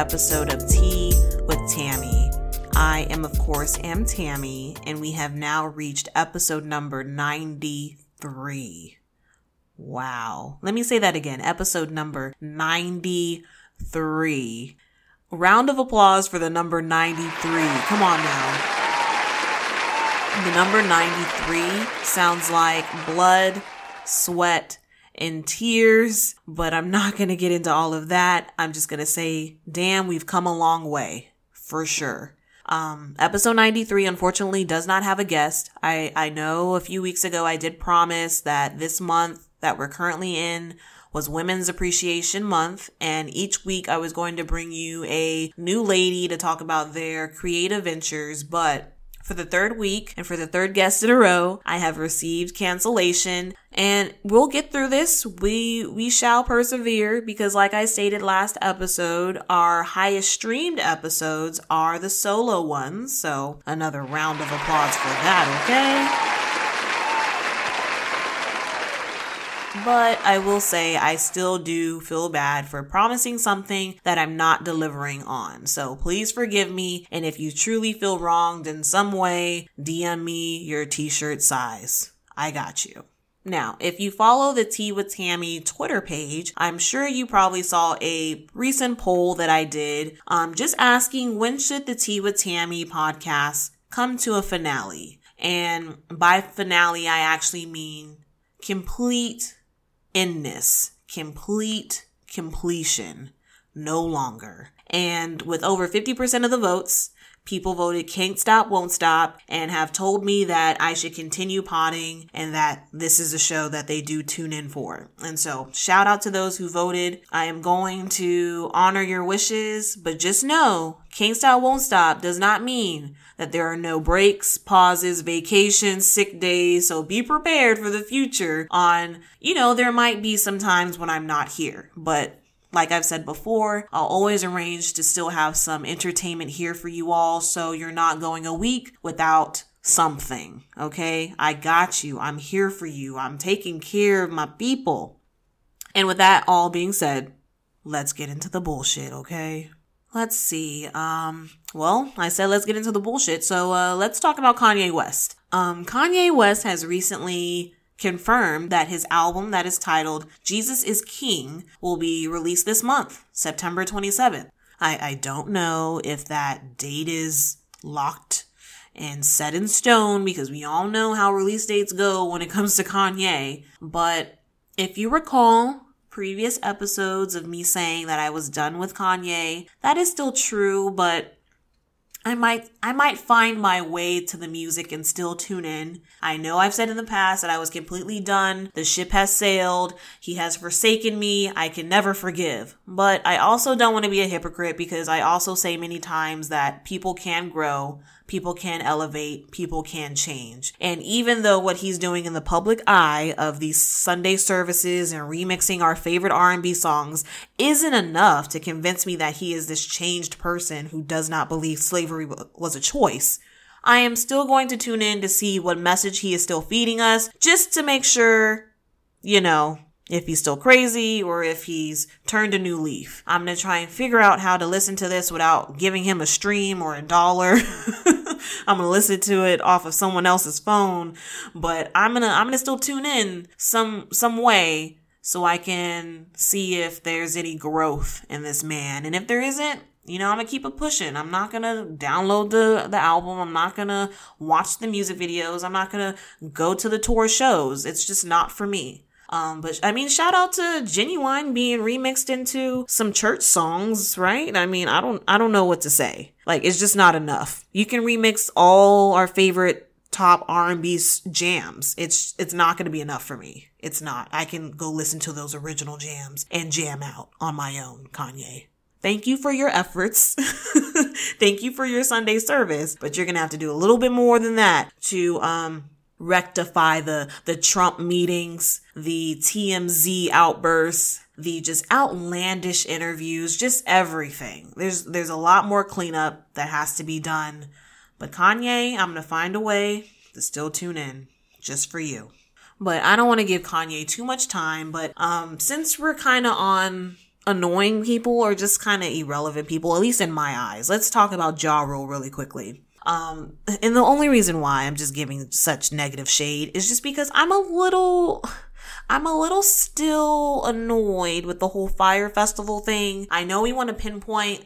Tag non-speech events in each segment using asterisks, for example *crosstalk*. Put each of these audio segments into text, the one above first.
episode of Tea with Tammy. I am, of course, am Tammy, and we have now reached episode number 93. Wow. Let me say that again. Episode number 93. Round of applause for the number 93. Come on now. The number 93 sounds like blood, sweat, and tears, but I'm not going to get into all of that. I'm just going to say, damn, we've come a long way for sure. Um, episode 93 unfortunately does not have a guest. I, I know a few weeks ago I did promise that this month that we're currently in was Women's Appreciation Month, and each week I was going to bring you a new lady to talk about their creative ventures, but for the third week and for the third guest in a row, I have received cancellation and we'll get through this. We, we shall persevere because like I stated last episode, our highest streamed episodes are the solo ones. So another round of applause for that, okay? But I will say I still do feel bad for promising something that I'm not delivering on. So please forgive me. And if you truly feel wronged in some way, DM me your t-shirt size. I got you. Now, if you follow the Tea with Tammy Twitter page, I'm sure you probably saw a recent poll that I did, um, just asking when should the Tea with Tammy podcast come to a finale? And by finale, I actually mean complete inness, complete completion, no longer. And with over 50% of the votes, people voted can't stop, won't stop, and have told me that I should continue potting and that this is a show that they do tune in for. And so shout out to those who voted. I am going to honor your wishes, but just know can't stop, won't stop does not mean that there are no breaks, pauses, vacations, sick days. So be prepared for the future on, you know, there might be some times when I'm not here, but like I've said before, I'll always arrange to still have some entertainment here for you all so you're not going a week without something. Okay. I got you. I'm here for you. I'm taking care of my people. And with that all being said, let's get into the bullshit. Okay. Let's see. Um, well, I said let's get into the bullshit. So, uh, let's talk about Kanye West. Um, Kanye West has recently confirmed that his album that is titled Jesus is King will be released this month, September 27th. I, I don't know if that date is locked and set in stone because we all know how release dates go when it comes to Kanye. But if you recall, previous episodes of me saying that I was done with Kanye. That is still true, but I might, I might find my way to the music and still tune in. I know I've said in the past that I was completely done. The ship has sailed. He has forsaken me. I can never forgive. But I also don't want to be a hypocrite because I also say many times that people can grow people can elevate, people can change. And even though what he's doing in the public eye of these Sunday services and remixing our favorite R&B songs isn't enough to convince me that he is this changed person who does not believe slavery was a choice. I am still going to tune in to see what message he is still feeding us just to make sure, you know, if he's still crazy or if he's turned a new leaf. I'm going to try and figure out how to listen to this without giving him a stream or a dollar. *laughs* *laughs* I'm to listen to it off of someone else's phone, but I'm to I'm to still tune in some some way so I can see if there's any growth in this man. And if there isn't, you know, I'm gonna keep it pushing. I'm not gonna download the, the album. I'm not gonna watch the music videos. I'm not gonna go to the tour shows. It's just not for me. Um, but I mean, shout out to Ginuwine being remixed into some church songs, right? I mean, I don't, I don't know what to say. Like, it's just not enough. You can remix all our favorite top R&B jams. It's, it's not going to be enough for me. It's not. I can go listen to those original jams and jam out on my own, Kanye. Thank you for your efforts. *laughs* Thank you for your Sunday service, but you're going to have to do a little bit more than that to, um, rectify the, the Trump meetings, the TMZ outbursts, the just outlandish interviews, just everything. There's, there's a lot more cleanup that has to be done. But Kanye, I'm going to find a way to still tune in just for you. But I don't want to give Kanye too much time, but, um, since we're kind of on annoying people or just kind of irrelevant people, at least in my eyes. Let's talk about Ja Rule really quickly. Um, and the only reason why I'm just giving such negative shade is just because I'm a little, I'm a little still annoyed with the whole Fyre Festival thing. I know we want to pinpoint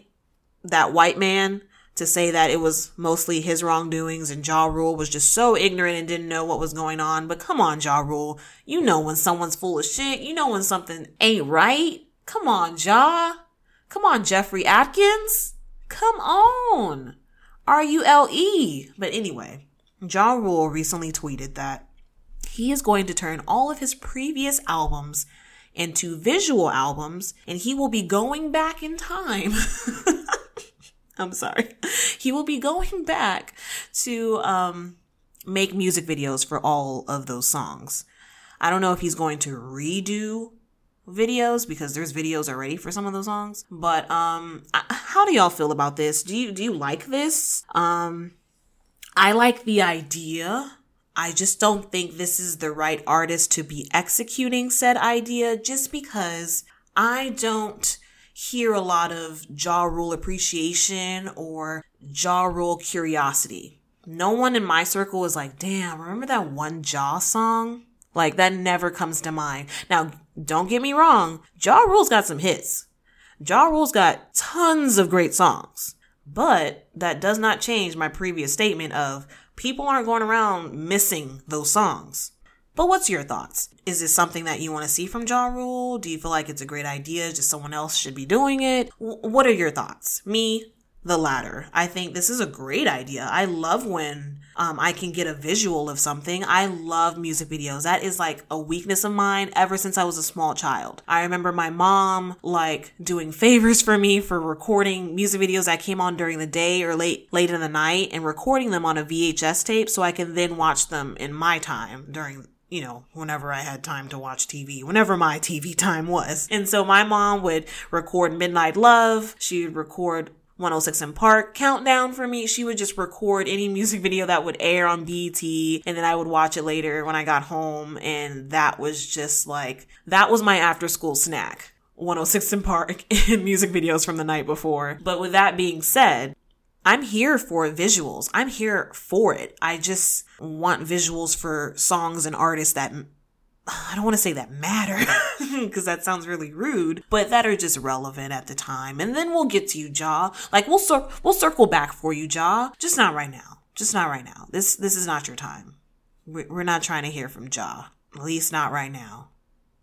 that white man to say that it was mostly his wrongdoings and Ja Rule was just so ignorant and didn't know what was going on. But come on, Ja Rule. You know when someone's full of shit. You know when something ain't right. Come on, Ja. Come on, Jeffrey Atkins. Come on. R-U-L-E. But anyway, Ja Rule recently tweeted that he is going to turn all of his previous albums into visual albums and he will be going back in time. *laughs* I'm sorry. He will be going back to um, make music videos for all of those songs. I don't know if he's going to redo videos because there's videos already for some of those songs. But um how do y'all feel about this? Do you do you like this? Um I like the idea. I just don't think this is the right artist to be executing said idea just because I don't hear a lot of Ja Rule appreciation or Ja Rule curiosity. No one in my circle is like, damn, remember that one Ja song? Like that never comes to mind. Now, don't get me wrong. Ja Rule's got some hits. Ja Rule's got tons of great songs. But that does not change my previous statement of people aren't going around missing those songs. But what's your thoughts? Is this something that you want to see from Ja Rule? Do you feel like it's a great idea? Just someone else should be doing it? W- what are your thoughts? Me, the latter. I think this is a great idea. I love when um, I can get a visual of something. I love music videos. That is like a weakness of mine ever since I was a small child. I remember my mom like doing favors for me for recording music videos that came on during the day or late, late in the night and recording them on a VHS tape so I can then watch them in my time during you know, whenever I had time to watch TV, whenever my TV time was. And so my mom would record Midnight Love. She would record 106 & Park countdown for me. She would just record any music video that would air on BET and then I would watch it later when I got home. And that was just like, that was my after school snack. 106 & Park *laughs* and music videos from the night before. But with that being said, I'm here for visuals. I'm here for it. I just want visuals for songs and artists that *sighs* I don't want to say that matter *laughs* *laughs* because that sounds really rude, but that are just relevant at the time. And then we'll get to you, Ja. Like we'll cir- we'll circle back for you, Ja. Just not right now. Just not right now. This this is not your time. We're not trying to hear from Ja. At least not right now.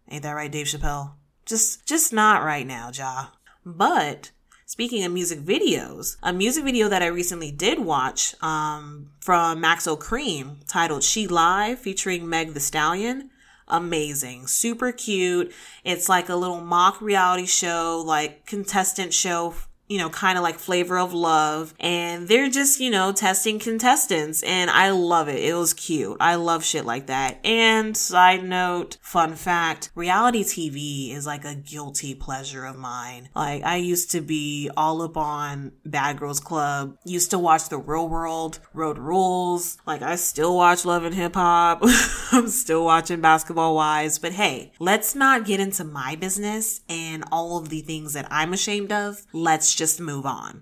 Ain't that right, Dave Chappelle? Just just not right now, Ja. But Speaking of music videos, a music video that I recently did watch um, from Maxo Kream titled She Live featuring Meg the Stallion amazing, super cute. It's like a little mock reality show, like contestant show you know, kind of like flavor of love. And they're just, you know, testing contestants. And I love it. It was cute. I love shit like that. And side note, fun fact, reality TV is like a guilty pleasure of mine. Like I used to be all up on Bad Girls Club, used to watch The Real World, Road Rules. Like I still watch Love and Hip Hop. *laughs* I'm still watching Basketball Wives. But hey, let's not get into my business and all of the things that I'm ashamed of. Let's just move on.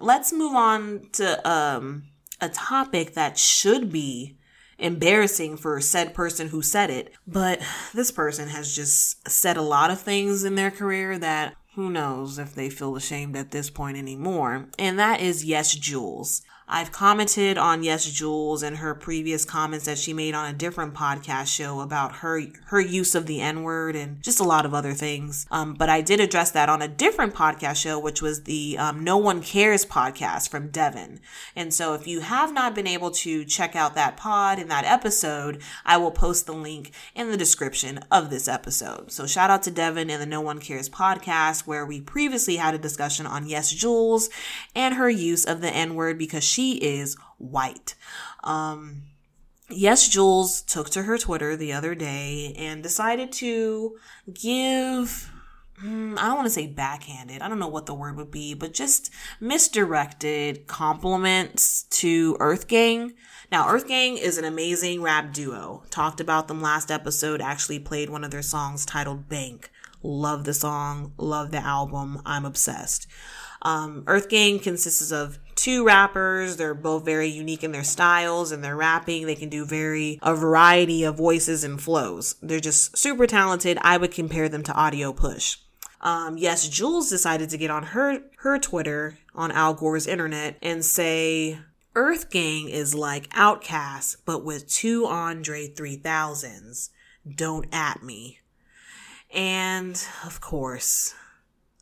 Let's move on to um, a topic that should be embarrassing for said person who said it, but this person has just said a lot of things in their career that who knows if they feel ashamed at this point anymore. And that is Yes Julz. I've commented on Yes Julz and her previous comments that she made on a different podcast show about her her use of the N word and just a lot of other things. Um, but I did address that on a different podcast show, which was the um, No One Cares podcast from Devin. And so if you have not been able to check out that pod in that episode, I will post the link in the description of this episode. So shout out to Devin and the No One Cares podcast, where we previously had a discussion on Yes Julz and her use of the N word because she is white. Um, yes, Julz took to her Twitter the other day and decided to give hmm, I don't want to say backhanded. I don't know what the word would be, but just misdirected compliments to Earth Gang. Now, Earth Gang is an amazing rap duo. Talked about them last episode, actually played one of their songs titled Bank. Love the song, love the album. I'm obsessed. Um, Earth Gang consists of two rappers. They're both very unique in their styles and their rapping. They can do very a variety of voices and flows. They're just super talented. I would compare them to Audio Push. Um, yes, Julz decided to get on her her Twitter on Al Gore's internet and say Earth Gang is like OutKast, but with two Andre 3000s. Don't at me. And of course,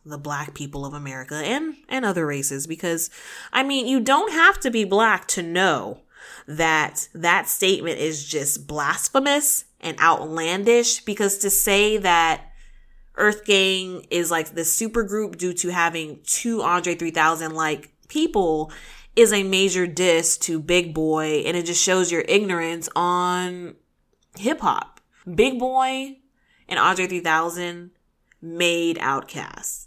the black people of America and, and other races, because I mean, you don't have to be black to know that that statement is just blasphemous and outlandish because to say that Earth Gang is like the super group due to having two Andre 3000 like people is a major diss to Big Boi and it just shows your ignorance on hip hop. Big Boi and Andre 3000 made OutKast.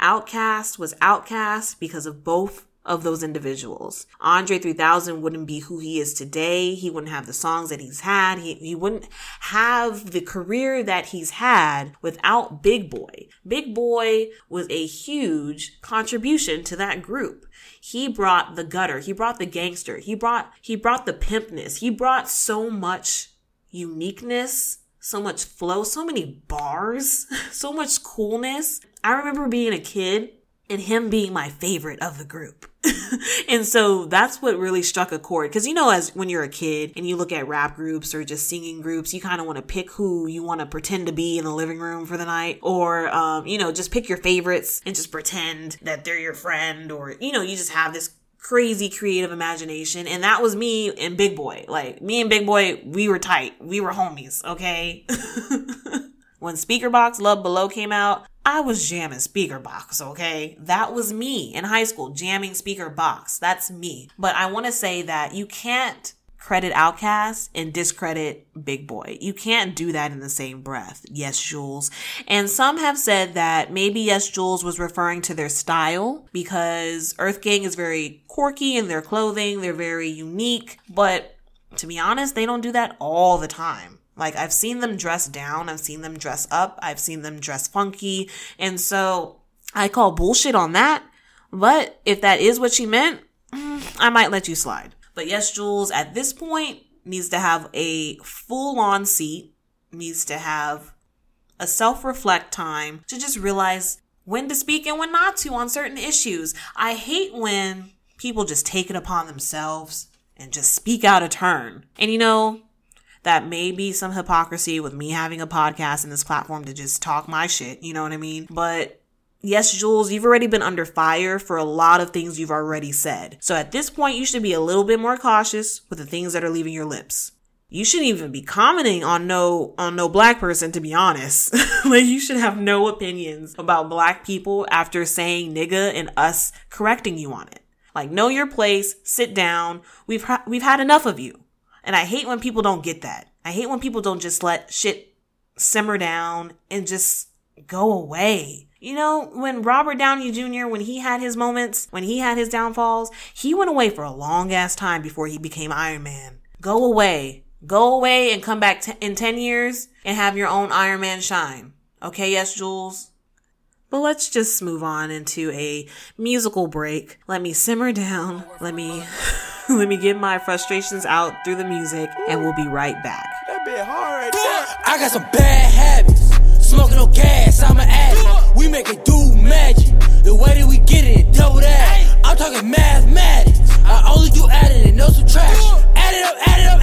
OutKast was outcast because of both of those individuals. Andre 3000 wouldn't be who he is today. He wouldn't have the songs that he's had. He, he wouldn't have the career that he's had without Big Boi. Big Boi was a huge contribution to that group. He brought the gutter. He brought the gangster. He brought, he brought the pimpness. He brought so much uniqueness so much flow, so many bars, *laughs* so much coolness. I remember being a kid and him being my favorite of the group. *laughs* and so that's what really struck a chord. Cause you know, as when you're a kid and you look at rap groups or just singing groups, you kind of want to pick who you want to pretend to be in the living room for the night. Or, um, you know, just pick your favorites and just pretend that they're your friend. Or, you know, you just have this crazy creative imagination. And that was me and Big Boi. Like me and Big Boi, we were tight. We were homies. Okay. *laughs* when Speakerboxxx Love Below came out, I was jamming Speakerboxxx, okay? That was me in high school, jamming Speakerboxxx. That's me. But I want to say that you can't credit OutKast and discredit Big Boi. You can't do that in the same breath. Yes, Julz. And some have said that maybe Yes, Julz was referring to their style because Earth Gang is very quirky in their clothing. They're very unique. But to be honest, they don't do that all the time. Like I've seen them dress down. I've seen them dress up. I've seen them dress funky. And so I call bullshit on that. But if that is what she meant, mm, I might let you slide. But yes, Julz at this point needs to have a full on seat, needs to have a self reflect time to just realize when to speak and when not to on certain issues. I hate when people just take it upon themselves and just speak out of turn. And you know, that may be some hypocrisy with me having a podcast and this platform to just talk my shit, you know what I mean? But yes, Julz, you've already been under fire for a lot of things you've already said. So at this point, you should be a little bit more cautious with the things that are leaving your lips. You shouldn't even be commenting on no, on no black person, to be honest. *laughs* like, you should have no opinions about black people after saying nigga and us correcting you on it. Like, know your place, sit down. We've, ha- we've had enough of you. And I hate when people don't get that. I hate when people don't just let shit simmer down and just go away. You know, when Robert Downey Jr., when he had his moments, when he had his downfalls, he went away for a long ass time before he became Iron Man. Go away. Go away and come back t- in 10 years and have your own Iron Man shine. Okay, yes, Julz? But let's just move on into a musical break. Let me simmer down. Let me, *laughs* let me get my frustrations out through the music and we'll be right back. That bit hard right there. I got some bad habits. Smoking no gas, I'm an addict. We make it do magic. The way that we get it, double that. I'm talking mathematics. I only do adding and no subtraction. Add it up, add it up.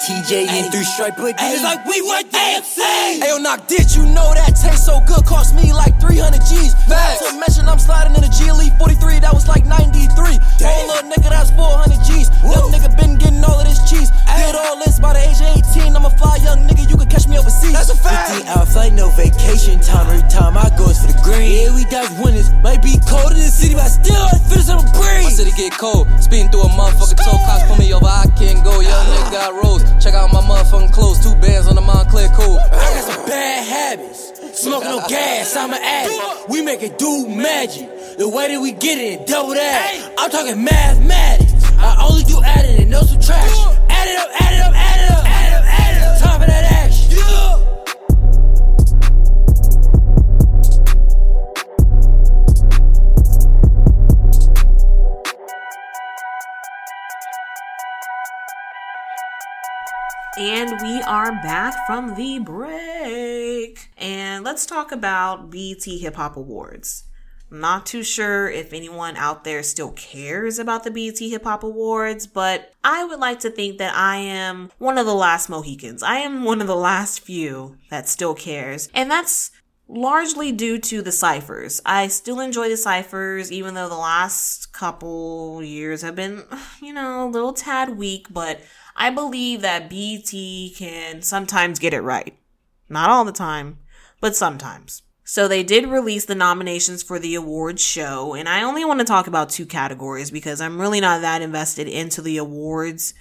TJ and three stripe again. It's like we were dancing. Ayo, knock, did you know that taste so good? Cost me like 300 G's. Facts. To mention, I'm sliding in a G Elite 43, that was like 93. Damn. little nigga, that's 400 G's. Young nigga been getting all of this cheese. Did all this by the age of 18. I'm a fly young nigga, you can catch me overseas. That's a fact. 15 hour flight, no vacation time. Every time I go, it's for the green. Yeah, we dodge winners. Might be cold in the city, but I still on a breeze. My city get cold. Speeding through a Smoking no gas, I'm an addict. We make it do magic. The way that we get it, double that. I'm talking mathematics. I only do adding and no subtraction. Add it up, add it up, add it up, add it up, add it up. Time for that action. Yeah. And we are back from the break. And let's talk about BET Hip Hop Awards. Not too sure if anyone out there still cares about the BET Hip Hop Awards, but I would like to think that I am one of the last Mohicans. I am one of the last few that still cares. And that's largely due to the ciphers. I still enjoy the ciphers, even though the last couple years have been, *sighs* you know, a little tad weak, but I believe that BET can sometimes get it right. Not all the time, but sometimes. So they did release the nominations for the awards show, and I only want to talk about two categories because I'm really not that invested into the awards.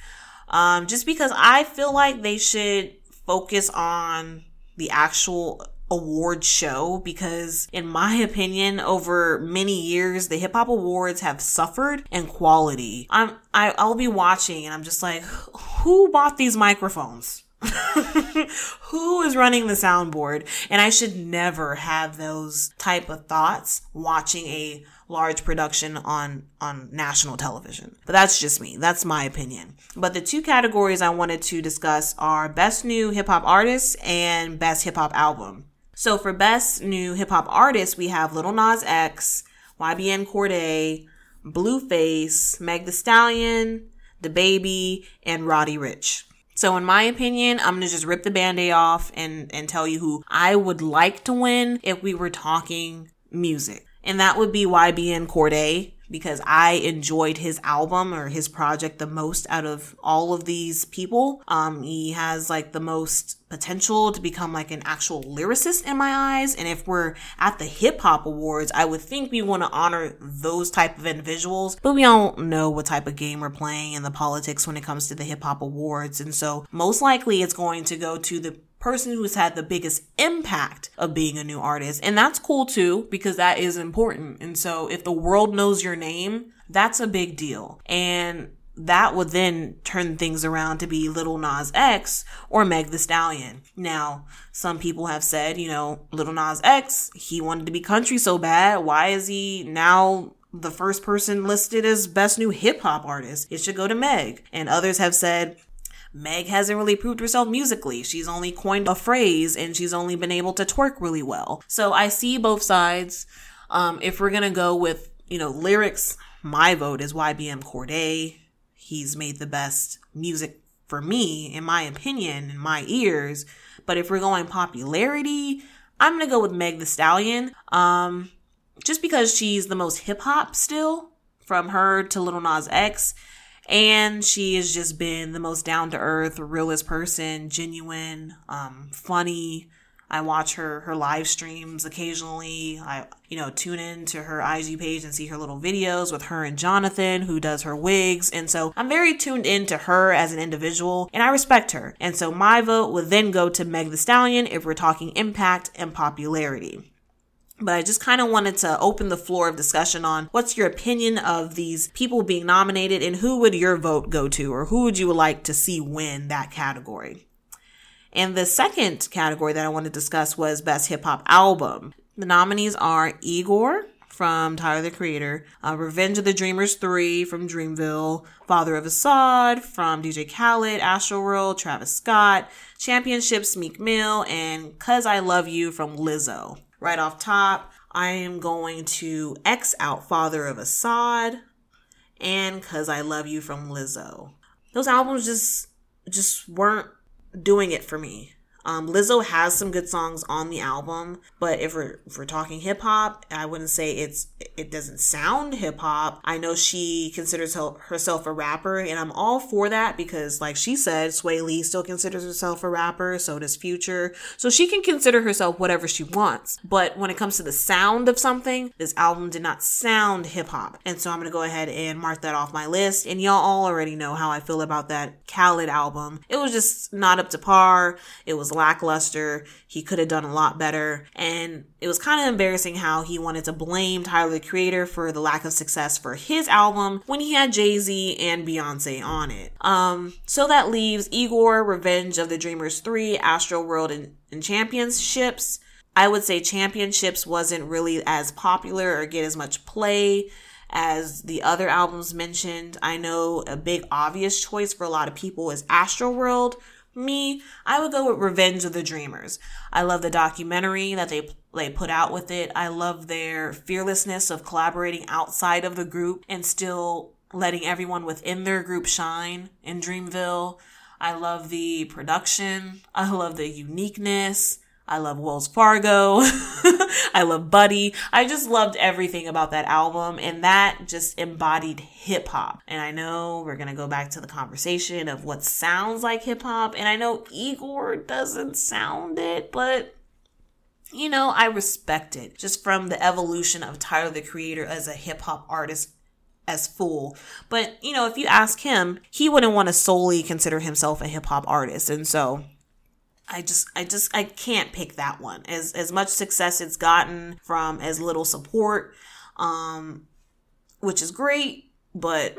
Um, just because I feel like they should focus on the actual award show because in my *laughs* opinion over many years the hip hop awards have suffered in quality. I'm I, I'll be watching and I'm just like who bought these microphones? *laughs* Who is running the soundboard? And I should never have those type of thoughts watching a large production on on national television. But that's just me. That's my opinion. But the two categories I wanted to discuss are best new hip hop artist and best hip hop album. So for best new hip hop artist, we have Lil Nas X, YBN Cordae, Blueface, Meg The Stallion, DaBaby, and Roddy Ricch. So in my opinion, I'm gonna just rip the band-aid off and, and tell you who I would like to win if we were talking music. And that would be YBN Cordae because I enjoyed his album or his project the most out of all of these people. Um, he has like the most potential to become like an actual lyricist in my eyes. And if we're at the hip hop awards, I would think we want to honor those type of individuals, but we don't know what type of game we're playing and the politics when it comes to the hip hop awards. And so most likely it's going to go to the person who's had the biggest impact of being a new artist. And that's cool too, because that is important. And so if the world knows your name, that's a big deal. And that would then turn things around to be Little Nas X or Meg the Stallion. Now, some people have said, you know, Little Nas X, he wanted to be country so bad. Why is he now the first person listed as best new hip hop artist? It should go to Meg. And others have said, Meg hasn't really proved herself musically. She's only coined a phrase and she's only been able to twerk really well. So I see both sides. Um, if we're gonna go with, you know, lyrics, my vote is YBN Cordae. He's made the best music for me, in my opinion, in my ears. But if we're going popularity, I'm gonna go with Meg the Stallion. Um, just because she's the most hip hop still, from her to Lil Nas X and she has just been the most down to earth, realest person, genuine, um, funny. I watch her her live streams occasionally. I you know tune in to her IG page and see her little videos with her and Jonathan who does her wigs. And so I'm very tuned in to her as an individual and I respect her. And so my vote would then go to Meg the Stallion if we're talking impact and popularity. But I just kind of wanted to open the floor of discussion on what's your opinion of these people being nominated and who would your vote go to or who would you like to see win that category? And the second category that I want to discuss was Best Hip Hop Album. The nominees are Igor from Tyler the Creator, uh, Revenge of the Dreamers 3 from Dreamville, Father of Asahd from DJ Khaled, Astroworld, Travis Scott, Championships Meek Mill, and Cuz I Love You from Lizzo right off top. I am going to X out Father of Asahd and Cuz I Love You from Lizzo. Those albums just just weren't doing it for me. Um, Lizzo has some good songs on the album, but if we're if we're talking hip hop, I wouldn't say it's it doesn't sound hip hop. I know she considers herself a rapper, and I'm all for that because, like she said, Swae Lee still considers herself a rapper. So does Future. So she can consider herself whatever she wants. But when it comes to the sound of something, this album did not sound hip hop, and so I'm gonna go ahead and mark that off my list. And y'all all already know how I feel about that Khaled album. It was just not up to par. It was lackluster. He could have done a lot better. And it was kind of embarrassing how he wanted to blame Tyler the Creator for the lack of success for his album when he had Jay Z and Beyonce on it. Um, so that leaves Igor, Revenge of the Dreamers 3, Astroworld, and, and Championships. I would say Championships wasn't really as popular or get as much play as the other albums mentioned. I know a big obvious choice for a lot of people is Astroworld, me, I would go with Revenge of the Dreamers. I love the documentary that they they put out with it. I love their fearlessness of collaborating outside of the group and still letting everyone within their group shine in Dreamville. I love the production. I love the uniqueness. I love Wells Fargo. *laughs* I love Buddy. I just loved everything about that album and that just embodied hip hop. And I know we're going to go back to the conversation of what sounds like hip hop. And I know Igor doesn't sound it, but you know, I respect it just from the evolution of Tyler the Creator as a hip hop artist as full. But, you know, if you ask him, he wouldn't want to solely consider himself a hip hop artist. And so I just I just I can't pick that one. As as much success it's gotten from as little support um which is great, but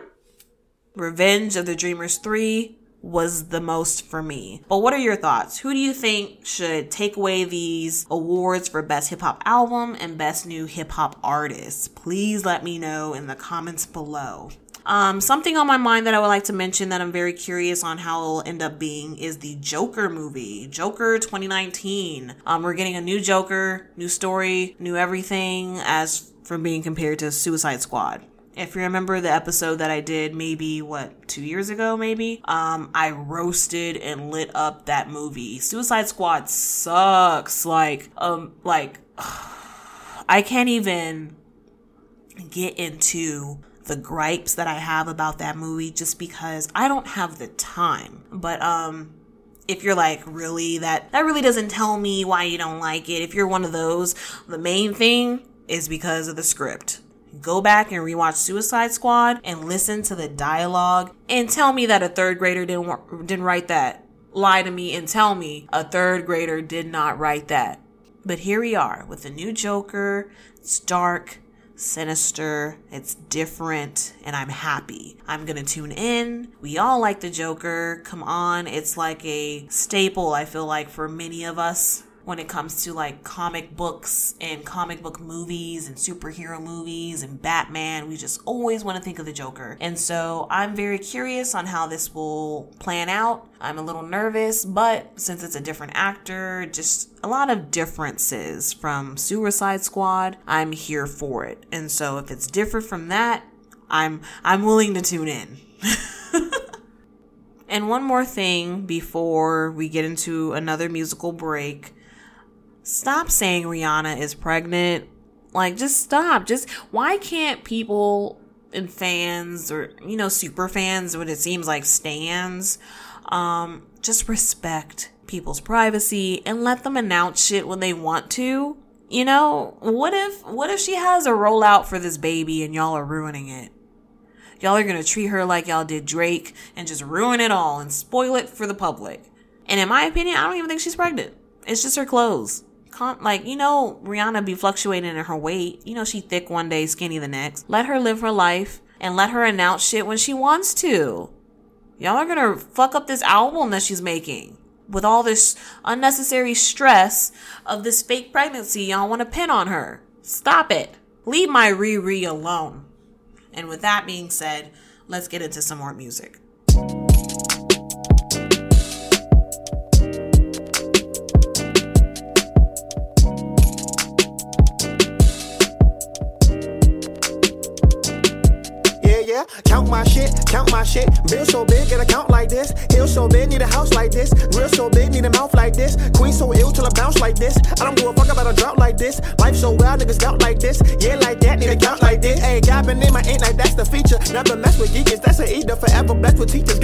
Revenge of the Dreamers 3 was the most for me. But what are your thoughts? Who do you think should take away these awards for best hip hop album and best new hip hop artist? Please let me know in the comments below. Um, something on my mind that I would like to mention that I'm very curious on how it'll end up being is the Joker movie, Joker 2019. Um, we're getting a new Joker, new story, new everything as from being compared to Suicide Squad. If you remember the episode that I did maybe what two years ago, maybe um, I roasted and lit up that movie. Suicide Squad sucks. Like um, like *sighs* I can't even get into the gripes that I have about that movie just because I don't have the time. But um if you're like really that that really doesn't tell me why you don't like it. If you're one of those, the main thing is because of the script. Go back and rewatch Suicide Squad and listen to the dialogue and tell me that a third grader didn't didn't write that. Lie to me and tell me a third grader did not write that. But here we are with the new Joker. It's dark sinister, it's different, and I'm happy. I'm gonna tune in. We all like the Joker. Come on, it's like a staple, I feel like, for many of us when it comes to like comic books and comic book movies and superhero movies and Batman. We just always want to think of the Joker. And so I'm very curious on how this will plan out. I'm a little nervous, but since it's a different actor, just a lot of differences from Suicide Squad, I'm here for it. And so if it's different from that, I'm I'm willing to tune in. *laughs* and one more thing before we get into another musical break stop saying Rihanna is pregnant. Like, just stop. Just, why can't people and fans or, you know, super fans, what it seems like stands, um, just respect people's privacy and let them announce shit when they want to? You know, what if, what if she has a rollout for this baby and y'all are ruining it? Y'all are gonna treat her like y'all did Drake and just ruin it all and spoil it for the public. And in my opinion, I don't even think she's pregnant. It's just her clothes like you know Rihanna be fluctuating in her weight. You know she thick one day, skinny the next. Let her live her life and let her announce shit when she wants to. Y'all are gonna fuck up this album that she's making with all this unnecessary stress of this fake pregnancy y'all want to pin on her. Stop it. Leave my Riri alone. And with that being said, let's get into some more music. This. I don't give a fuck about a drought like this. Life so wild, niggas doubt like this. Yeah, like that, need a count like this. God been in my ain't like that's the feature. Never mess with geekers, that's a eater. Forever blessed with teachers.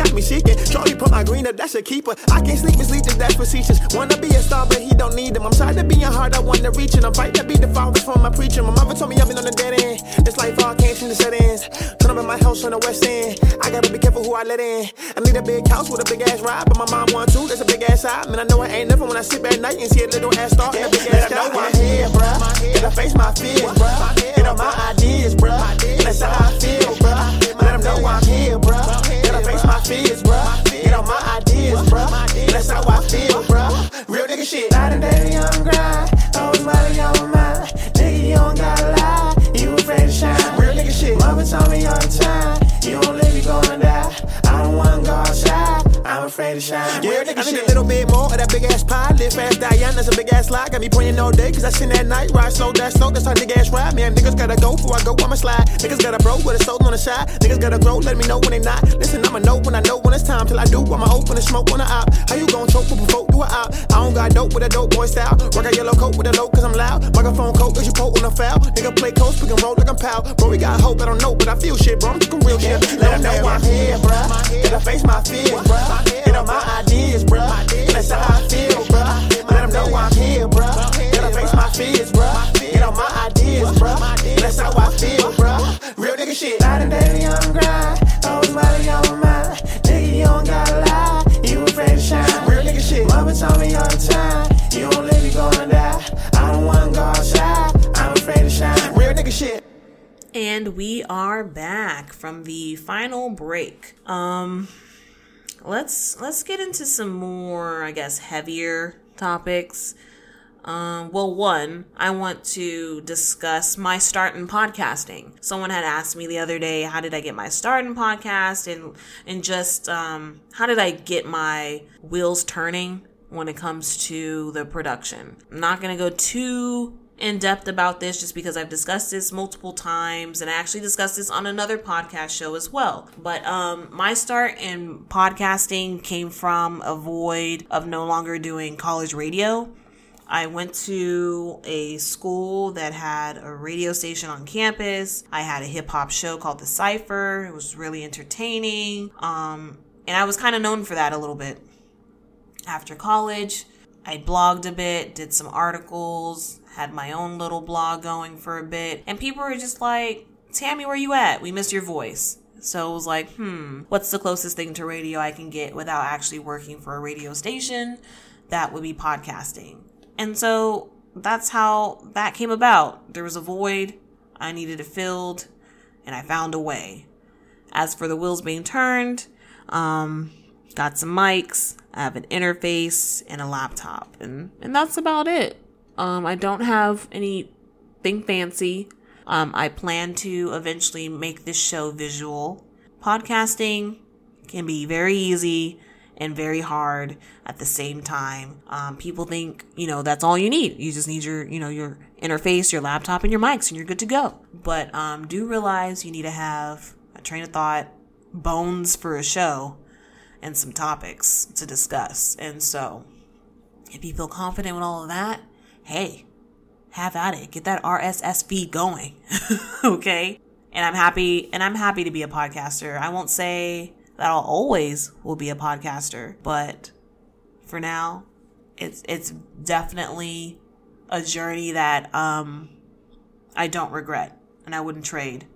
Charlie put my green up, that's a keeper. I can't sleep with sleep, that's facetious. Wanna be a star, but he don't need them. I'm tired of being hard, I wanna reach it. I'm fighting to be the fathers for my preacher. My mother told me I've been on the dead end. This life all can't change the settings. Turn up in my house on the west end. I gotta be careful who I let in. I need a big house with a big ass ride, but my mom want too. That's a big ass side. Man, I know I ain't nothing when I sit back at night and see a little ass star and a big ass sky. I'm here, bruh. Gotta face my fears, bruh. Get on my ideas, bruh. That's how I feel, bruh. Let them know I'm here, bruh. My fears, bruh. Get on my ideas, bruh. That's how I feel, bruh. Real nigga shit. Night and day, young grind. Always money on my mind. Nigga, you don't gotta lie. You afraid to shine. Real nigga shit. Mama told me all the time. You don't live, you gonna die. I don't wanna go outside. I'm afraid to shine. Yeah, nigga, I need a little bit more of that big ass pie. Live fast. That's a big ass lie. Got me praying all day, cause I seen that night. Ride slow, that slow. That's how nigga ass ride. Man, niggas gotta go before I go. I'ma slide. Niggas gotta bro with a soul on the side. Niggas gotta grow, let me know when they not. Listen, I'ma know when I know when it's time. Till I do, I'ma open and smoke on the op. How you gon' choke before do it out? I don't got dope with a dope boy style. Rock a yellow coat with a low, cause I'm loud. Microphone coat, cause you poke on a foul. Nigga play close, pick can roll like I'm pal. Bro, we got hope, I don't know, but I feel shit, bro. I'm real shit. Let them know I'm here, bruh. Gotta face my fear, bruh. On my ideas, bruh. That's how I feel, bruh. Let them know I'm here, bruh. Gotta face my fears, bruh. On my ideas, bruh. That's how I feel, bruh. Real nigga shit. Night and young grind. Always money on. Nigga, you don't gotta lie. You afraid to shine. Real nigga shit. Mama told me all the time. You don't live, you gonna die. I don't wanna go outside. I'm afraid to shine. Real nigga shit. And we are back from the final break. Um let's let's get into some more, I guess, heavier topics. Um, well, one, I want to discuss my start in podcasting. Someone had asked me the other day, how did I get my start in podcast and, and just, um, how did I get my wheels turning when it comes to the production? I'm not going to go too in depth about this just because I've discussed this multiple times and I actually discussed this on another podcast show as well. But um my start in podcasting came from a void of no longer doing college radio. I went to a school that had a radio station on campus. I had a hip hop show called The Cypher. It was really entertaining. Um and I was kind of known for that a little bit. After college, I blogged a bit, did some articles, had my own little blog going for a bit, and people were just like, Tammy, where you at? We miss your voice. So it was like, hmm, what's the closest thing to radio I can get without actually working for a radio station? That would be podcasting. And so that's how that came about. There was a void, I needed it filled, and I found a way. As for the wheels being turned, um, got some mics, I have an interface and a laptop, and, and that's about it. Um, I don't have anything fancy. Um, I plan to eventually make this show visual. Podcasting can be very easy and very hard at the same time. Um, people think, you know, that's all you need. You just need your, you know, your interface, your laptop, and your mics, and you're good to go. But um, do realize you need to have a train of thought, bones for a show, and some topics to discuss. And so, if you feel confident with all of that, hey, have at it. Get that RSS feed going. *laughs* okay? And I'm happy and I'm happy to be a podcaster. I won't say that I'll always will be a podcaster, but for now, it's it's definitely a journey that um I don't regret and I wouldn't trade.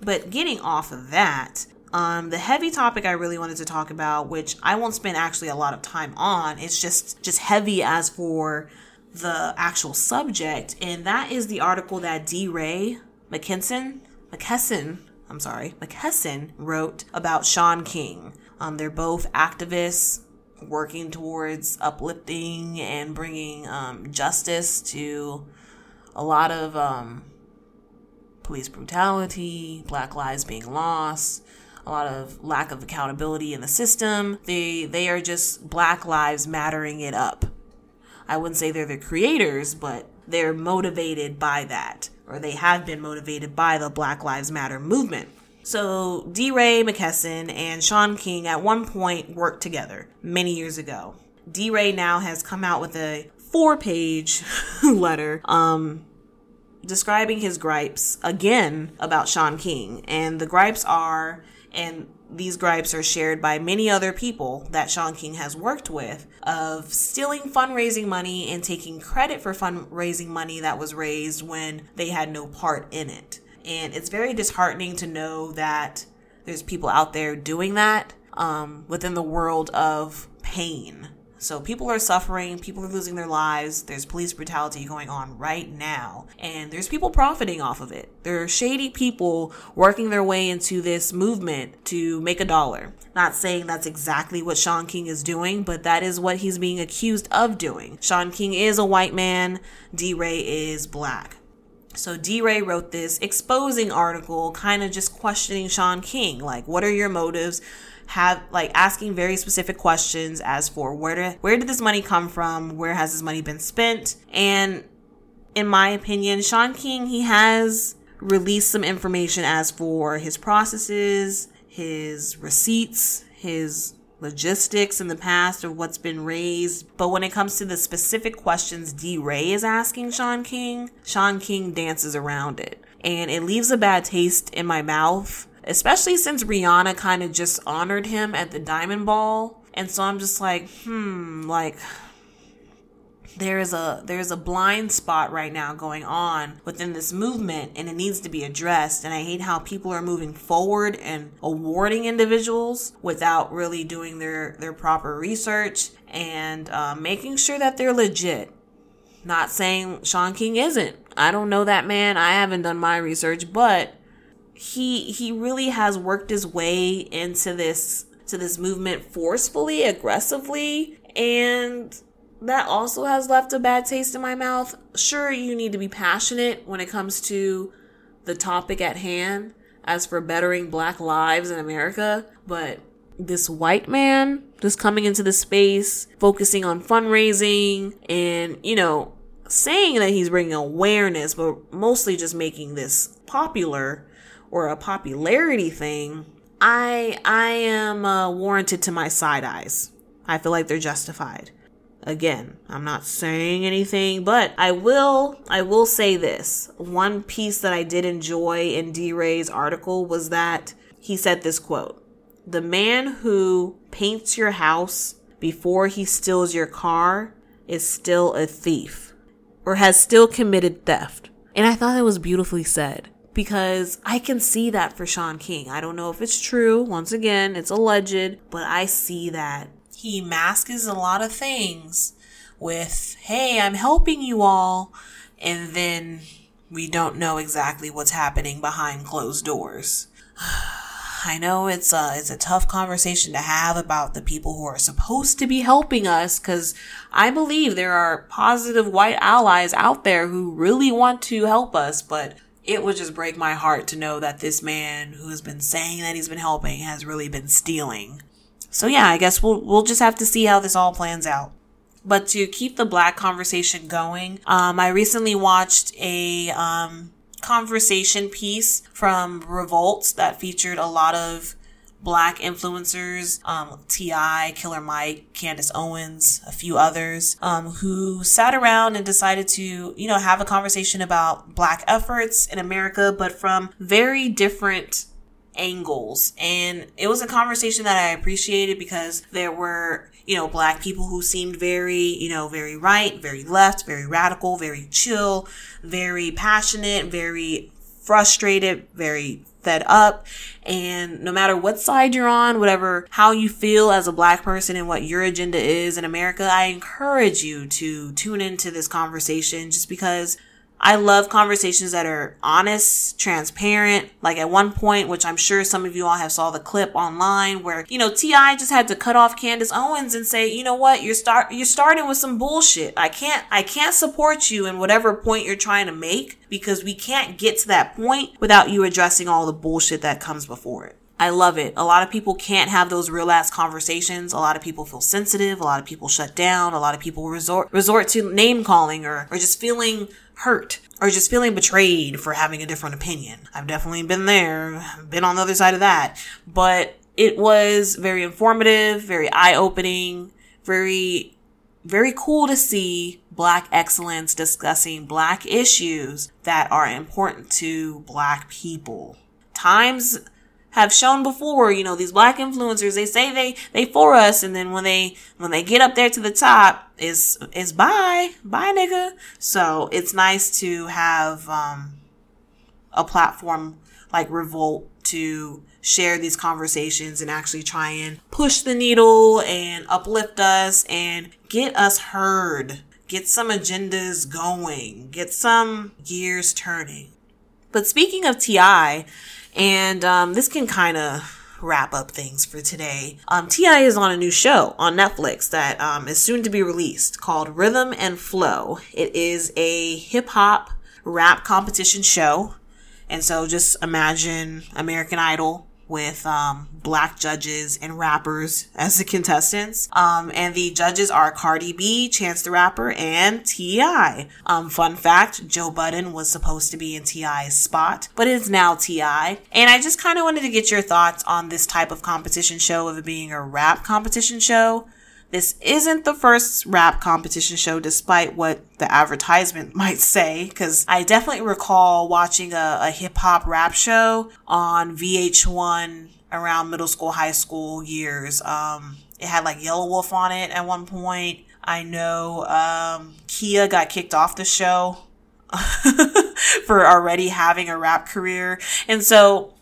But getting off of that, um, the heavy topic I really wanted to talk about, which I won't spend actually a lot of time on, it's just just heavy as for the actual subject, and that is the article that DeRay McKesson, McKesson, I'm sorry, McKesson wrote about Shaun King. Um, they're both activists working towards uplifting and bringing um, justice to a lot of um, police brutality, black lives being lost, a lot of lack of accountability in the system. They they are just black lives mattering it up. I wouldn't say they're the creators, but they're motivated by that, or they have been motivated by the Black Lives Matter movement. So DeRay McKesson and Shaun King at one point worked together many years ago. DeRay now has come out with a four page *laughs* letter um describing his gripes again about Shaun King. And the gripes are and these gripes are shared by many other people that Shaun King has worked with of stealing fundraising money and taking credit for fundraising money that was raised when they had no part in it. And it's very disheartening to know that there's people out there doing that um, within the world of pain. So people are suffering, people are losing their lives, there's police brutality going on right now, and there's people profiting off of it. There are shady people working their way into this movement to make a dollar. Not saying that's exactly what Shaun King is doing, but that is what he's being accused of doing. Shaun King is a white man, DeRay is black. So DeRay wrote this exposing article, kind of just questioning Shaun King. Like, what are your motives? Have like asking very specific questions as for where did where did this money come from? Where has this money been spent? And in my opinion, Shaun King he has released some information as for his processes, his receipts, his logistics in the past of what's been raised. But when it comes to the specific questions DeRay is asking Shaun King, Shaun King dances around it. And it leaves a bad taste in my mouth, especially since Rihanna kind of just honored him at the Diamond Ball. And so I'm just like, hmm, like, there is a there's a blind spot right now going on within this movement and it needs to be addressed. And i hate how people are moving forward and awarding individuals without really doing their their proper research and uh, making sure that they're legit. Not saying shaun king isn't. I don't know that man. I haven't done my research but he he really has worked his way into this to this movement forcefully aggressively and that also has left a bad taste in my mouth. Sure, you need to be passionate when it comes to the topic at hand, as for bettering black lives in America, but this white man just coming into the space, focusing on fundraising and, you know, saying that he's bringing awareness, but mostly just making this popular or a popularity thing. I I am uh, warranted to my side eyes. I feel like they're justified. Again, I'm not saying anything, but I will I will say this. One piece that I did enjoy in DeRay's article was that he said this quote. The man who paints your house before he steals your car is still a thief or has still committed theft. And I thought that was beautifully said because I can see that for Shaun King. I don't know if it's true. Once again, it's alleged, but I see that he masks a lot of things with, hey, I'm helping you all. And then we don't know exactly what's happening behind closed doors. *sighs* I know it's a, it's a tough conversation to have about the people who are supposed to be helping us because I believe there are positive white allies out there who really want to help us, but it would just break my heart to know that this man who has been saying that he's been helping has really been stealing. So yeah, I guess we'll we'll just have to see how this all plans out. But to keep the black conversation going, um, I recently watched a um, conversation piece from Revolt that featured a lot of black influencers, um, T.I., Killer Mike, Candace Owens, a few others, um, who sat around and decided to, you know, have a conversation about black efforts in America, but from very different angles. And it was a conversation that I appreciated because there were, you know, black people who seemed very, you know, very right, very left, very radical, very chill, very passionate, very frustrated, very fed up. And no matter what side you're on, whatever, how you feel as a black person and what your agenda is in America, I encourage you to tune into this conversation just because I love conversations that are honest, transparent. Like at one point, which I'm sure some of you all have saw the clip online where, you know, T.I. just had to cut off Candace Owens and say, you know what, you're start, you're starting with some bullshit. I can't, I can't support you in whatever point you're trying to make because we can't get to that point without you addressing all the bullshit that comes before it. I love it. A lot of people can't have those real ass conversations. A lot of people feel sensitive. A lot of people shut down. A lot of people resort resort to name calling or, or just feeling hurt. or just feeling betrayed for having a different opinion. I've definitely been there, been on the other side of that. But it was very informative, very eye opening, very, very cool to see Black excellence discussing Black issues that are important to Black people. Times have shown before, you know, these black influencers, they say they, they for us. And then when they, when they get up there to the top, is, is bye, bye nigga. So it's nice to have, um, a platform like Revolt to share these conversations and actually try and push the needle and uplift us and get us heard. Get some agendas going. Get some gears turning. But speaking of TI, and um, this can kind of wrap up things for today. Um, T.I. is on a new show on Netflix that um, is soon to be released called Rhythm and Flow. It is a hip hop rap competition show. And so just imagine American Idol with um, black judges and rappers as the contestants. Um, and the judges are Cardi B, Chance the Rapper, and T.I. Um, fun fact, Joe Budden was supposed to be in T.I.'s spot, but it's now T.I. And I just kind of wanted to get your thoughts on this type of competition show of it being a rap competition show. This isn't the first rap competition show, despite what the advertisement *laughs* might say, because I definitely recall watching a, a hip hop rap show on VH1 around middle school, high school years. Um, it had like Yelawolf on it at one point. I know um, Kia got kicked off the show *laughs* for already having a rap career. And so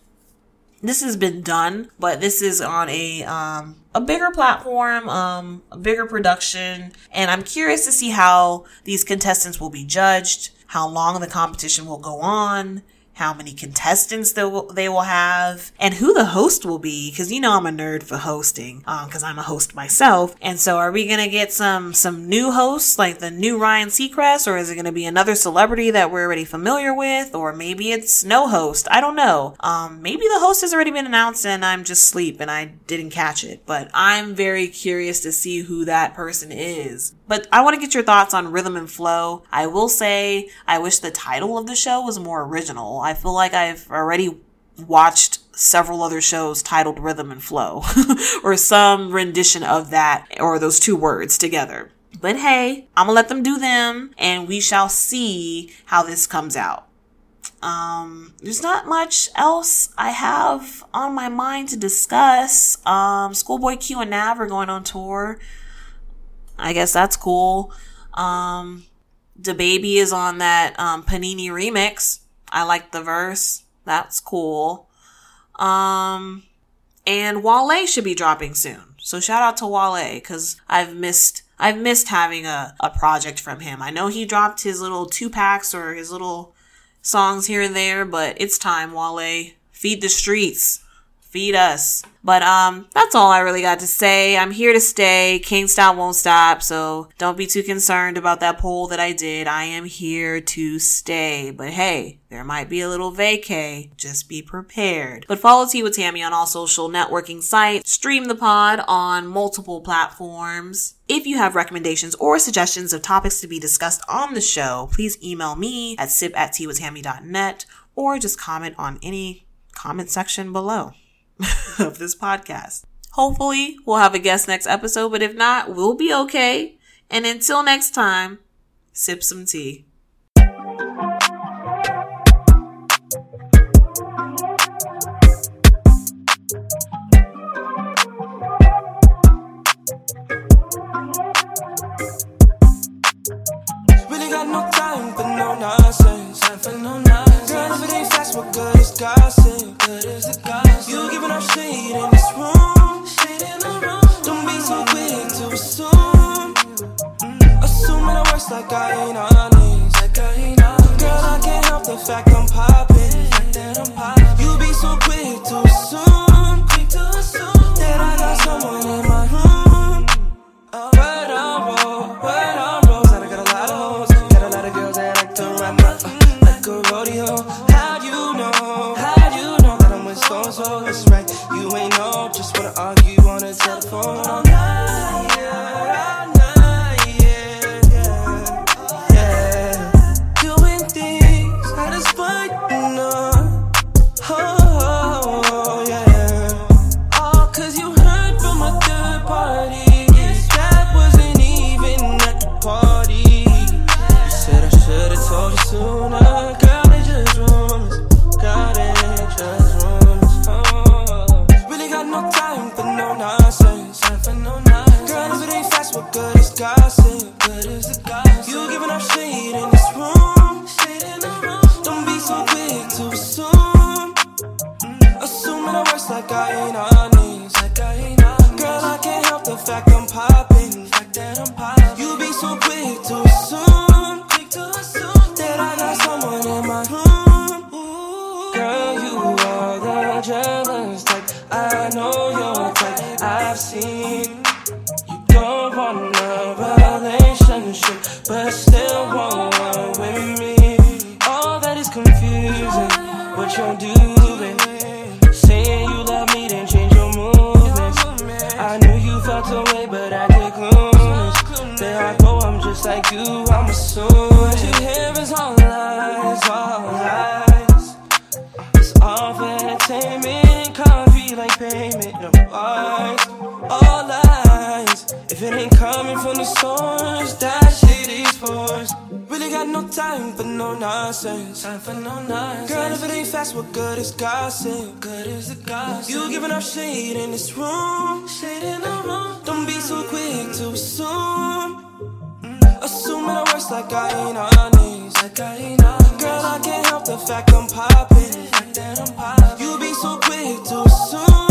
this has been done, but this is on a um, a bigger platform, um, a bigger production, and I'm curious to see how these contestants will be judged, how long the competition will go on, how many contestants they will, have, and who the host will be. Cause you know I'm a nerd for hosting, um, cause I'm a host myself. And so are we gonna get some, some new hosts like the new Ryan Seacrest, or is it gonna be another celebrity that we're already familiar with? Or maybe it's no host. I don't know. Um, maybe the host has already been announced and I'm just asleep and I didn't catch it, but I'm very curious to see who that person is. But I want to get your thoughts on rhythm and flow. I will say I wish the title of the show was more original. I feel like I've already watched several other shows titled Rhythm and Flow *laughs* or some rendition of that or those two words together. But hey, I'm gonna let them do them and we shall see how this comes out. Um, there's not much else I have on my mind to discuss. Um, Schoolboy Q and Nav are going on tour. I guess that's cool. Um, DaBaby is on that um, Panini remix. I like the verse. That's cool. Um, and Wale should be dropping soon. So shout out to Wale because I've missed I've missed having a, a project from him. I know he dropped his little two packs or his little songs here and there, but it's time, Wale. Feed the streets feed us. But um, that's all I really got to say. I'm here to stay. Kingstyle won't stop, so don't be too concerned about that poll that I did. I am here to stay. But hey, there might be a little vacay. Just be prepared. But follow Tea with Tammy on all social networking sites. Stream the pod on multiple platforms. If you have recommendations or suggestions of topics to be discussed on the show, please email me at sip at teawithtammy.net or just comment on any comment section below. *laughs* of this podcast. Hopefully, we'll have a guest next episode, but if not, we'll be okay. And until next time, sip some tea. Gossip? Good. You giving off shade in this room. Shade in the room. Don't be so quick to assume. Assuming like I ain't honest. Like I ain't honest. Girl, I can't help the fact. I'm popping. You be so quick popping. Fact that I'm popping. You be so quick to Time for no nonsense. Girl, if it ain't fast, what good is gossip? Good is the gossip. You giving up shade in this room. Shade in the room. Don't be so quick to assume. Mm. Assuming the worst like I ain't honest. Like I ain't honest. Girl, I can't help the fact I'm popping. You be so quick to assume.